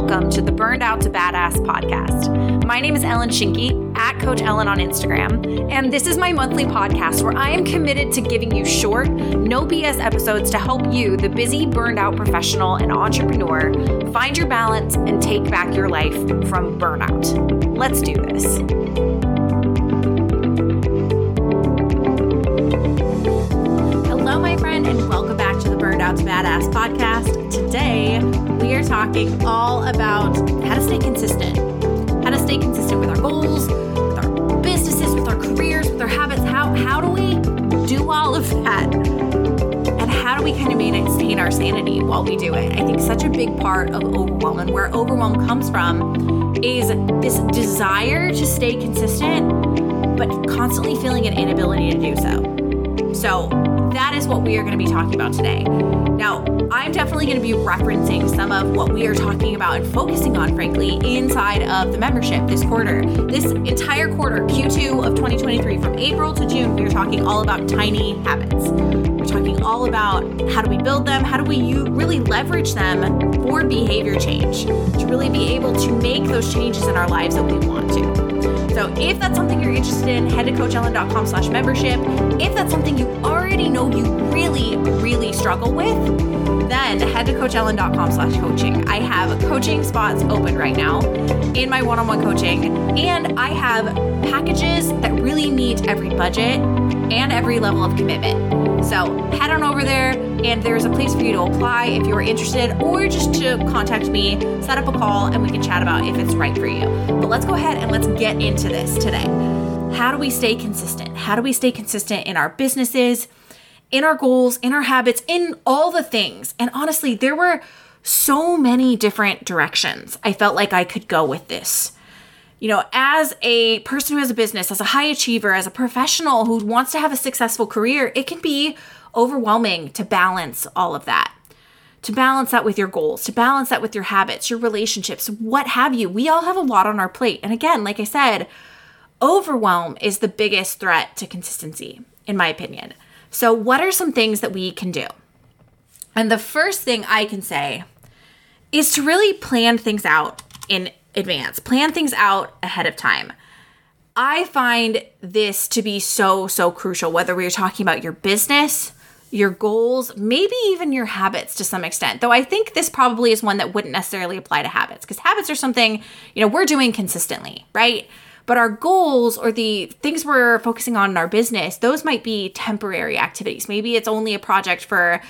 welcome to the Burned Out to Badass podcast. My name is Ellyn Schinke, at Coach Ellyn on Instagram, and this is my monthly podcast where I am committed to giving you short, no BS episodes to help you, the busy, burned out professional and entrepreneur, find your balance and take back your life from burnout. Let's do this. Hello, my friend, and welcome back to the Burned Out to Badass podcast. Today, talking all about how to stay consistent, how to stay consistent with our goals, with our businesses, with our careers, with our habits. How, how do we do all of that? And how do we kind of maintain our sanity while we do it? I think such a big part of overwhelm and where overwhelm comes from is this desire to stay consistent, but constantly feeling an inability to do so. So, that is what we are going to be talking about today. Now, I'm definitely going to be referencing some of what we are talking about and focusing on, frankly, inside of the membership this quarter. This entire quarter, Q2 of 2023, from April to June, we are talking all about tiny habits. We're talking all about how do we build them, how do we really leverage them for behavior change to really be able to make those changes in our lives that we want to. So if that's something you're interested in, head to coachellyn.com slash membership. If that's something you already know you really, really struggle with, then head to coachellyn.com slash coaching. I have coaching spots open right now in my one-on-one coaching, and I have packages that really meet every budget and every level of commitment. So head on over there and there's a place for you to apply if you're interested or just to contact me, set up a call, and we can chat about if it's right for you. But let's go ahead and let's get into this today. How do we stay consistent? How do we stay consistent in our businesses, in our goals, in our habits, in all the things? And honestly, there were so many different directions I felt like I could go with this you know, as a person who has a business, as a high achiever, as a professional who wants to have a successful career, it can be overwhelming to balance all of that. To balance that with your goals, to balance that with your habits, your relationships, what have you. We all have a lot on our plate. And again, like I said, overwhelm is the biggest threat to consistency, in my opinion. So, what are some things that we can do? And the first thing I can say is to really plan things out in advance, plan things out ahead of time. I find this to be so, so crucial, whether we're talking about your business, your goals, maybe even your habits to some extent. Though I think this probably is one that wouldn't necessarily apply to habits because habits are something, you know, we're doing consistently, right? But our goals or the things we're focusing on in our business, those might be temporary activities. Maybe it's only a project for,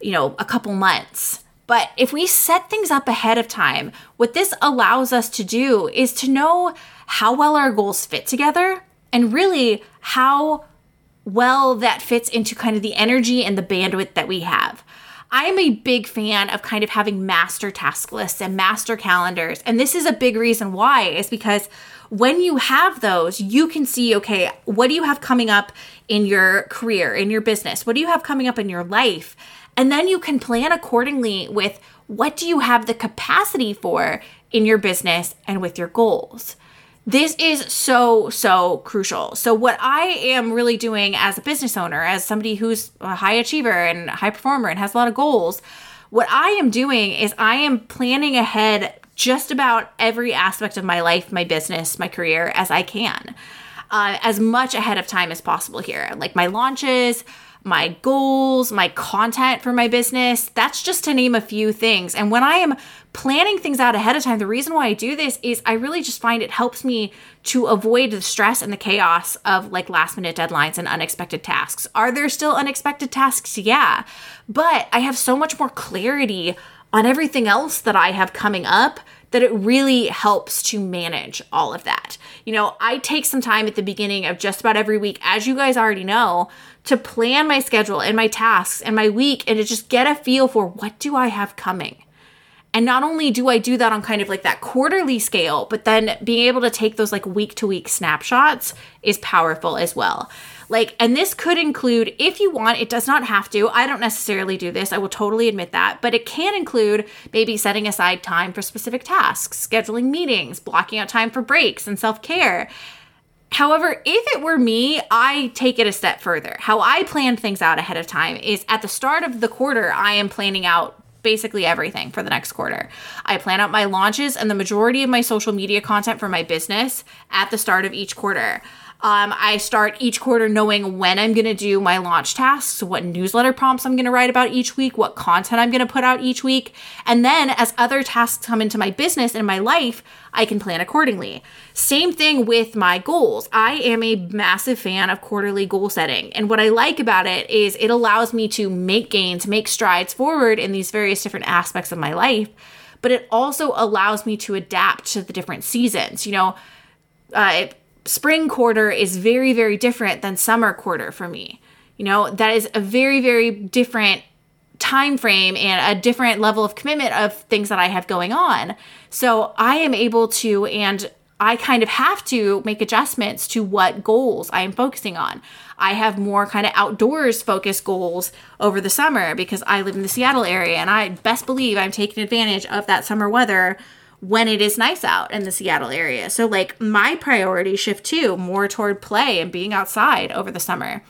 you know, a couple months. But if we set things up ahead of time, what this allows us to do is to know how well our goals fit together and really how well that fits into kind of the energy and the bandwidth that we have. I'm a big fan of kind of having master task lists and master calendars. And this is a big reason why is because when you have those, you can see, okay, what do you have coming up in your career, in your business? What do you have coming up in your life? And then you can plan accordingly with what do you have the capacity for in your business and with your goals. This is so, so crucial. So, what I am really doing as a business owner, as somebody who's a high achiever and high performer and has a lot of goals, what I am doing is I am planning ahead just about every aspect of my life, my business, my career as I can, uh, as much ahead of time as possible here. Like my launches, my goals, my content for my business. That's just to name a few things. And when I am planning things out ahead of time, the reason why I do this is I really just find it helps me to avoid the stress and the chaos of like last minute deadlines and unexpected tasks. Are there still unexpected tasks? Yeah. But I have so much more clarity on everything else that I have coming up that it really helps to manage all of that. You know, I take some time at the beginning of just about every week, as you guys already know, to plan my schedule and my tasks and my week and to just get a feel for what do I have coming. And not only do I do that on kind of like that quarterly scale, but then being able to take those like week to week snapshots is powerful as well. Like, and this could include, if you want, it does not have to. I don't necessarily do this. I will totally admit that. But it can include maybe setting aside time for specific tasks, scheduling meetings, blocking out time for breaks and self care. However, if it were me, I take it a step further. How I plan things out ahead of time is at the start of the quarter, I am planning out basically everything for the next quarter. I plan out my launches and the majority of my social media content for my business at the start of each quarter. Um, I start each quarter knowing when I'm going to do my launch tasks, what newsletter prompts I'm going to write about each week, what content I'm going to put out each week. And then as other tasks come into my business and my life, I can plan accordingly. Same thing with my goals. I am a massive fan of quarterly goal setting. And what I like about it is it allows me to make gains, make strides forward in these various different aspects of my life. But it also allows me to adapt to the different seasons. You know, uh, spring quarter is very, very different than summer quarter for me. You know, that is a very, very different time frame and a different level of commitment of things that I have going on. So I am able to and I kind of have to make adjustments to what goals I am focusing on. I have more kind of outdoors focused goals over the summer because I live in the Seattle area and I best believe I'm taking advantage of that summer weather when it is nice out in the Seattle area. So, like, my priority shift too more toward play and being outside over the summer.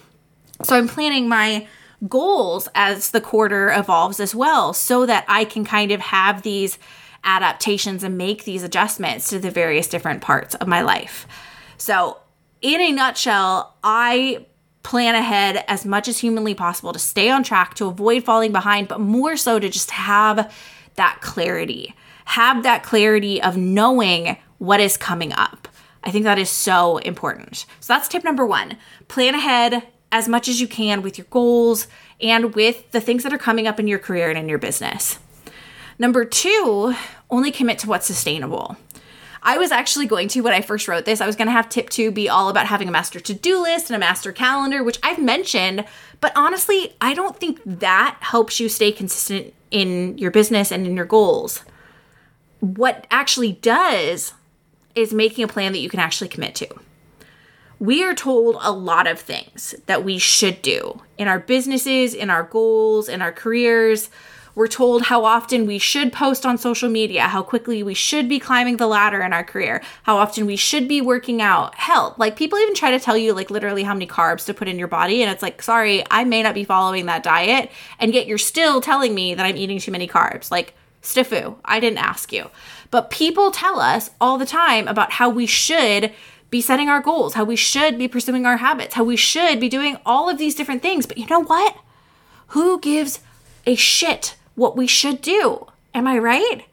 So, I'm planning my goals as the quarter evolves as well so that I can kind of have these adaptations and make these adjustments to the various different parts of my life. So, in a nutshell, I plan ahead as much as humanly possible to stay on track, to avoid falling behind, but more so to just have that clarity have that clarity of knowing what is coming up. I think that is so important. So that's tip number one plan ahead as much as you can with your goals and with the things that are coming up in your career and in your business. Number two, only commit to what's sustainable. I was actually going to, when I first wrote this, I was going to have tip two be all about having a master to do list and a master calendar, which I've mentioned. But honestly, I don't think that helps you stay consistent in your business and in your goals what actually does is making a plan that you can actually commit to. We are told a lot of things that we should do in our businesses, in our goals, in our careers. We're told how often we should post on social media, how quickly we should be climbing the ladder in our career, how often we should be working out. Hell, like people even try to tell you, like, literally how many carbs to put in your body. And it's like, sorry, I may not be following that diet. And yet you're still telling me that I'm eating too many carbs. Like, Stifu, I didn't ask you. But people tell us all the time about how we should be setting our goals, how we should be pursuing our habits, how we should be doing all of these different things. But you know what? Who gives a shit what we should do? Am I right?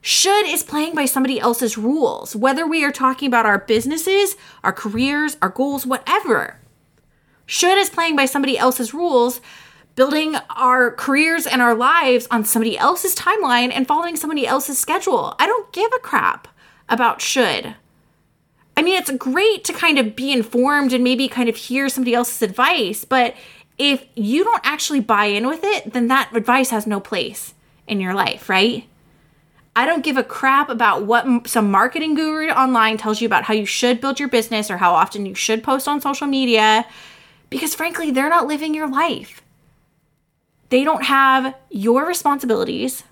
Should is playing by somebody else's rules, whether we are talking about our businesses, our careers, our goals, whatever. Should is playing by somebody else's rules building our careers and our lives on somebody else's timeline and following somebody else's schedule. I don't give a crap about should. I mean, it's great to kind of be informed and maybe kind of hear somebody else's advice, but if you don't actually buy in with it, then that advice has no place in your life, right? I don't give a crap about what some marketing guru online tells you about how you should build your business or how often you should post on social media because frankly, they're not living your life they don't have your responsibilities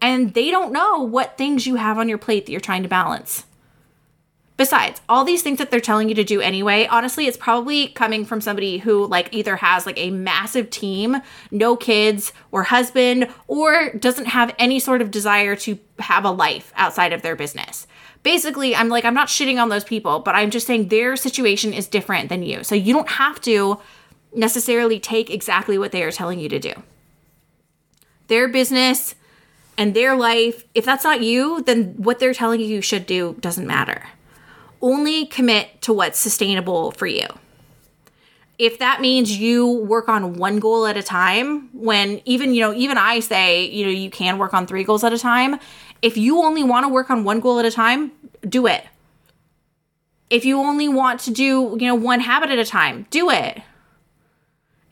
and they don't know what things you have on your plate that you're trying to balance. Besides, all these things that they're telling you to do anyway, honestly, it's probably coming from somebody who like either has like a massive team, no kids or husband, or doesn't have any sort of desire to have a life outside of their business. Basically, I'm like I'm not shitting on those people, but I'm just saying their situation is different than you. So you don't have to necessarily take exactly what they are telling you to do. Their business and their life, if that's not you, then what they're telling you you should do doesn't matter. Only commit to what's sustainable for you. If that means you work on one goal at a time, when even, you know, even I say, you know, you can work on three goals at a time. If you only want to work on one goal at a time, do it. If you only want to do, you know, one habit at a time, do it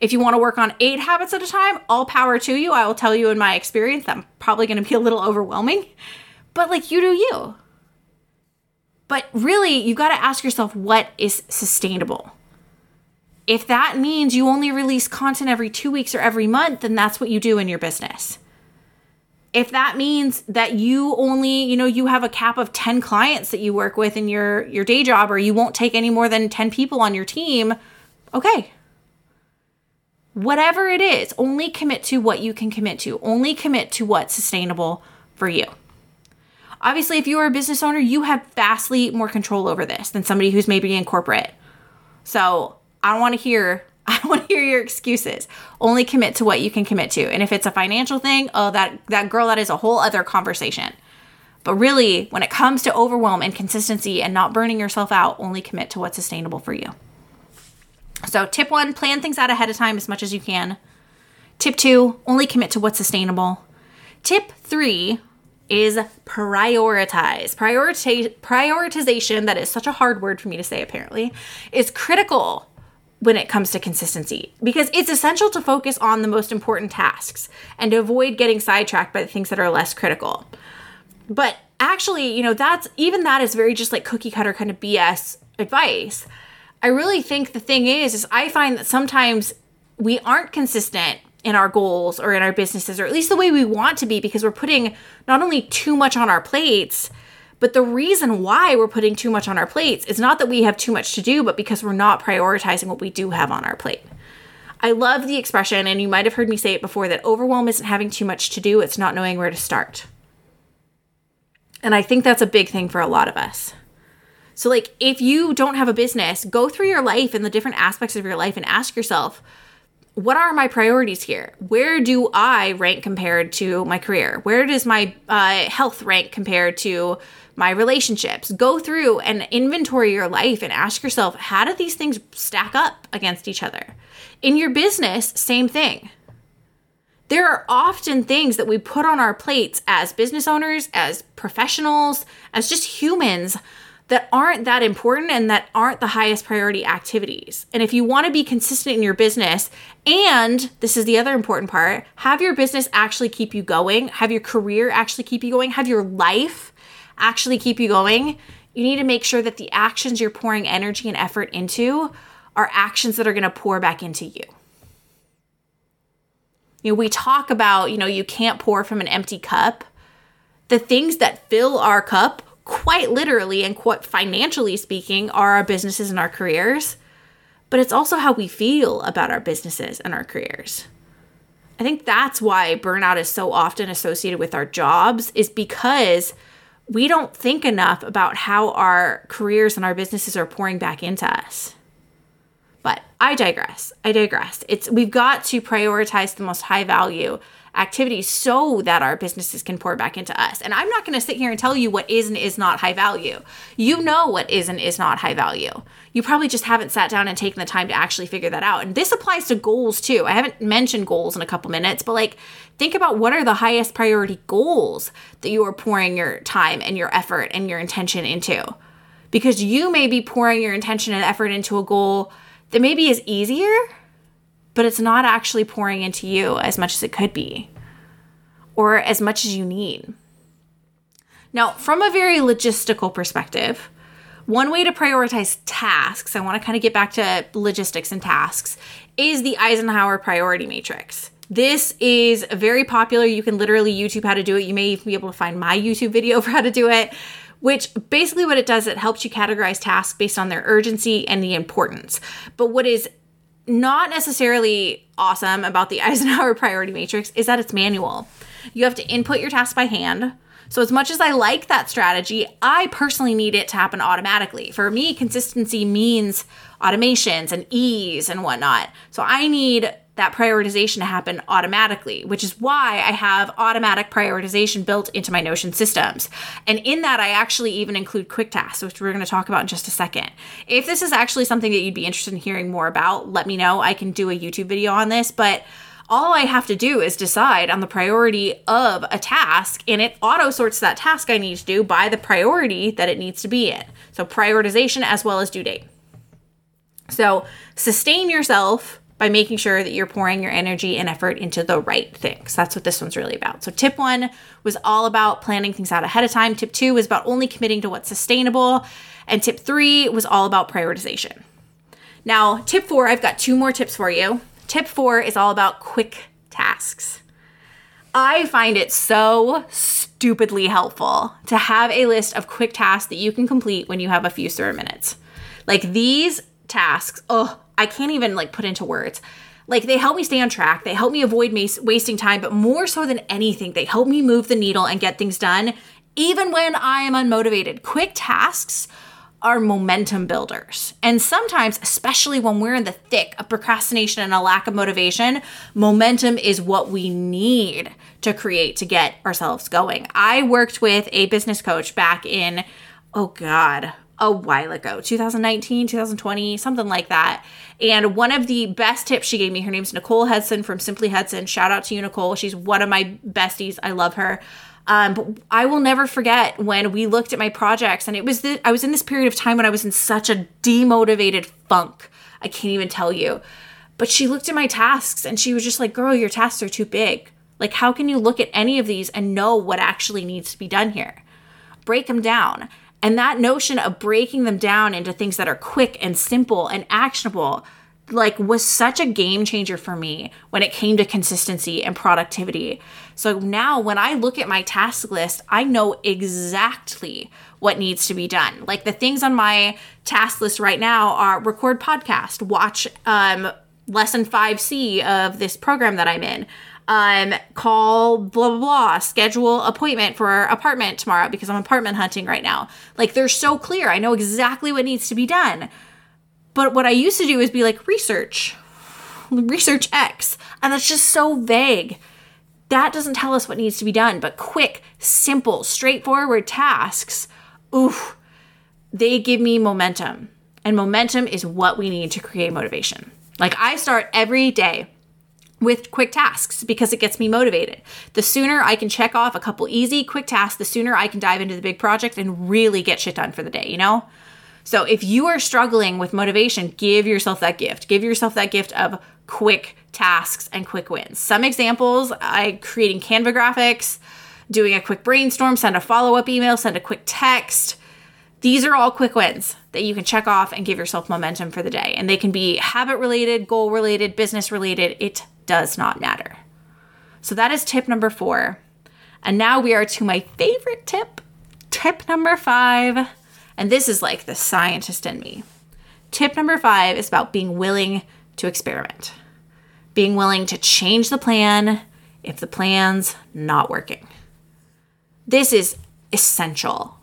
if you want to work on eight habits at a time, all power to you. I will tell you in my experience, that's probably going to be a little overwhelming, but like you do you. But really, you've got to ask yourself what is sustainable. If that means you only release content every two weeks or every month, then that's what you do in your business. If that means that you only, you know, you have a cap of 10 clients that you work with in your your day job or you won't take any more than 10 people on your team, okay, Whatever it is, only commit to what you can commit to. Only commit to what's sustainable for you. Obviously, if you are a business owner, you have vastly more control over this than somebody who's maybe in corporate. So I don't want to hear I don't want to hear your excuses. Only commit to what you can commit to. And if it's a financial thing, oh that that girl that is a whole other conversation. But really, when it comes to overwhelm and consistency and not burning yourself out, only commit to what's sustainable for you. So, tip 1, plan things out ahead of time as much as you can. Tip 2, only commit to what's sustainable. Tip 3, is prioritize. Prioritize prioritization, that is such a hard word for me to say apparently, is critical when it comes to consistency because it's essential to focus on the most important tasks and to avoid getting sidetracked by the things that are less critical. But actually, you know, that's even that is very just like cookie cutter kind of BS advice. I really think the thing is is I find that sometimes we aren't consistent in our goals or in our businesses, or at least the way we want to be, because we're putting not only too much on our plates, but the reason why we're putting too much on our plates is not that we have too much to do, but because we're not prioritizing what we do have on our plate. I love the expression, and you might have heard me say it before, that overwhelm isn't having too much to do, it's not knowing where to start. And I think that's a big thing for a lot of us. So, like, if you don't have a business, go through your life and the different aspects of your life and ask yourself, what are my priorities here? Where do I rank compared to my career? Where does my uh, health rank compared to my relationships? Go through and inventory your life and ask yourself, how do these things stack up against each other? In your business, same thing. There are often things that we put on our plates as business owners, as professionals, as just humans that aren't that important and that aren't the highest priority activities. And if you want to be consistent in your business, and this is the other important part, have your business actually keep you going, have your career actually keep you going, have your life actually keep you going, you need to make sure that the actions you're pouring energy and effort into are actions that are going to pour back into you. You know, we talk about, you know, you can't pour from an empty cup. The things that fill our cup quite literally and quite financially speaking, are our businesses and our careers, but it's also how we feel about our businesses and our careers. I think that's why burnout is so often associated with our jobs, is because we don't think enough about how our careers and our businesses are pouring back into us. But I digress. I digress. It's we've got to prioritize the most high value activities so that our businesses can pour back into us. And I'm not going to sit here and tell you what is and is not high value. You know what is and is not high value. You probably just haven't sat down and taken the time to actually figure that out. And this applies to goals too. I haven't mentioned goals in a couple minutes, but like think about what are the highest priority goals that you are pouring your time and your effort and your intention into. Because you may be pouring your intention and effort into a goal that maybe is easier but it's not actually pouring into you as much as it could be or as much as you need. Now, from a very logistical perspective, one way to prioritize tasks, I want to kind of get back to logistics and tasks, is the Eisenhower priority matrix. This is very popular. You can literally YouTube how to do it. You may even be able to find my YouTube video for how to do it, which basically what it does, it helps you categorize tasks based on their urgency and the importance. But what is not necessarily awesome about the Eisenhower priority matrix is that it's manual. You have to input your tasks by hand. So, as much as I like that strategy, I personally need it to happen automatically. For me, consistency means automations and ease and whatnot. So, I need that prioritization to happen automatically, which is why I have automatic prioritization built into my Notion systems. And in that, I actually even include quick tasks, which we're going to talk about in just a second. If this is actually something that you'd be interested in hearing more about, let me know. I can do a YouTube video on this, but all I have to do is decide on the priority of a task, and it auto sorts that task I need to do by the priority that it needs to be in. So, prioritization as well as due date. So, sustain yourself by making sure that you're pouring your energy and effort into the right things. That's what this one's really about. So, tip one was all about planning things out ahead of time. Tip two was about only committing to what's sustainable. And tip three was all about prioritization. Now, tip four, I've got two more tips for you. Tip four is all about quick tasks. I find it so stupidly helpful to have a list of quick tasks that you can complete when you have a few spare minutes. Like these tasks, oh, I can't even like put into words. Like they help me stay on track, they help me avoid wasting time, but more so than anything, they help me move the needle and get things done even when I am unmotivated. Quick tasks are momentum builders. And sometimes, especially when we're in the thick of procrastination and a lack of motivation, momentum is what we need to create to get ourselves going. I worked with a business coach back in, oh God, a while ago 2019 2020 something like that and one of the best tips she gave me her name's nicole hudson from simply hudson shout out to you nicole she's one of my besties i love her um, but I will never forget when we looked at my projects, and it was the, I was in this period of time when I was in such a demotivated funk. I can't even tell you. But she looked at my tasks and she was just like, "Girl, your tasks are too big. Like, how can you look at any of these and know what actually needs to be done here? Break them down." And that notion of breaking them down into things that are quick and simple and actionable like was such a game changer for me when it came to consistency and productivity. So now when I look at my task list, I know exactly what needs to be done. Like the things on my task list right now are record podcast, watch um, lesson 5C of this program that I'm in. Um, call blah blah blah, schedule appointment for apartment tomorrow because I'm apartment hunting right now. Like they're so clear. I know exactly what needs to be done. But what I used to do is be like, research, research X. And that's just so vague. That doesn't tell us what needs to be done. But quick, simple, straightforward tasks, oof, they give me momentum. And momentum is what we need to create motivation. Like I start every day with quick tasks because it gets me motivated. The sooner I can check off a couple easy, quick tasks, the sooner I can dive into the big project and really get shit done for the day, you know? So if you are struggling with motivation, give yourself that gift. Give yourself that gift of quick tasks and quick wins. Some examples I creating Canva graphics, doing a quick brainstorm, send a follow up email, send a quick text. These are all quick wins that you can check off and give yourself momentum for the day. And they can be habit related, goal related, business related. It does not matter. So that is tip number four. And now we are to my favorite tip, tip number five and this is like the scientist in me. Tip number five is about being willing to experiment, being willing to change the plan if the plan's not working. This is essential.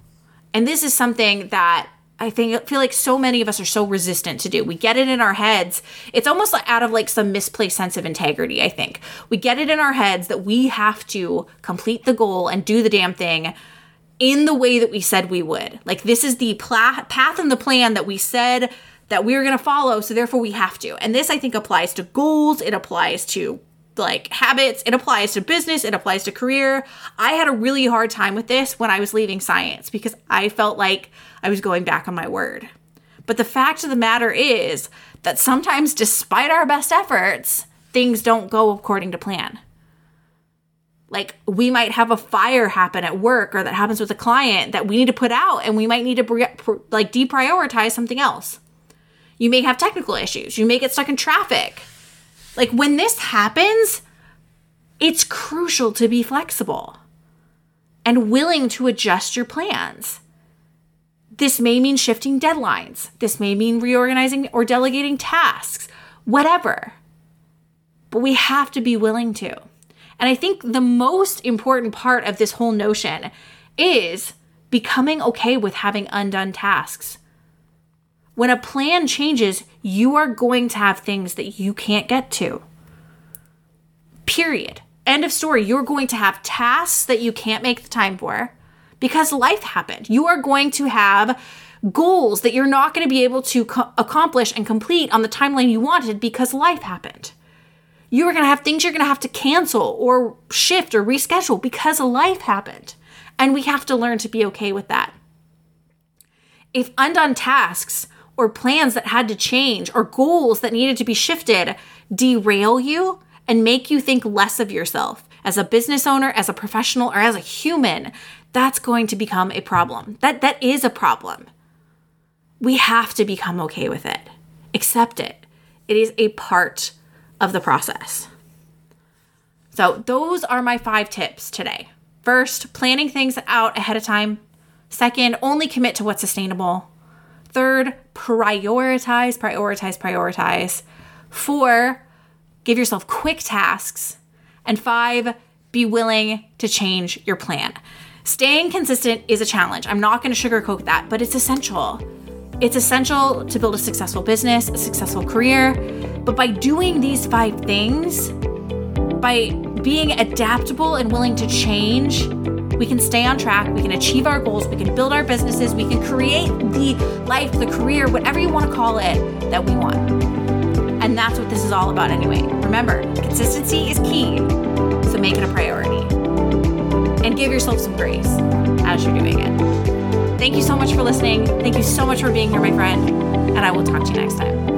And this is something that I think feel like so many of us are so resistant to do. We get it in our heads. It's almost like out of like some misplaced sense of integrity, I think. We get it in our heads that we have to complete the goal and do the damn thing in the way that we said we would. Like this is the path and the plan that we said that we were going to follow, so therefore we have to. And this I think applies to goals, it applies to like habits, it applies to business, it applies to career. I had a really hard time with this when I was leaving science because I felt like I was going back on my word. But the fact of the matter is that sometimes despite our best efforts, things don't go according to plan like we might have a fire happen at work or that happens with a client that we need to put out and we might need to like deprioritize something else you may have technical issues you may get stuck in traffic like when this happens it's crucial to be flexible and willing to adjust your plans. This may mean shifting deadlines. This may mean reorganizing or delegating tasks. Whatever. But we have to be willing to. And I think the most important part of this whole notion is becoming okay with having undone tasks. When a plan changes, you are going to have things that you can't get to. Period. End of story. You're going to have tasks that you can't make the time for because life happened. You are going to have goals that you're not going to be able to co- accomplish and complete on the timeline you wanted because life happened you are going to have things you're going to have to cancel or shift or reschedule because life happened. And we have to learn to be okay with that. If undone tasks or plans that had to change or goals that needed to be shifted derail you and make you think less of yourself as a business owner, as a professional, or as a human, that's going to become a problem. That that is a problem. We have to become okay with it. Accept it. It is a part of the process. So, those are my five tips today. First, planning things out ahead of time. Second, only commit to what's sustainable. Third, prioritize, prioritize, prioritize. Four, give yourself quick tasks. And five, be willing to change your plan. Staying consistent is a challenge. I'm not going to sugarcoat that, but it's essential. It's essential to build a successful business, a successful career. But by doing these five things, by being adaptable and willing to change, we can stay on track, we can achieve our goals, we can build our businesses, we can create the life, the career, whatever you want to call it, that we want. And that's what this is all about, anyway. Remember, consistency is key, so make it a priority. And give yourself some grace as you're doing it. Thank you so much for listening. Thank you so much for being here, my friend. And I will talk to you next time.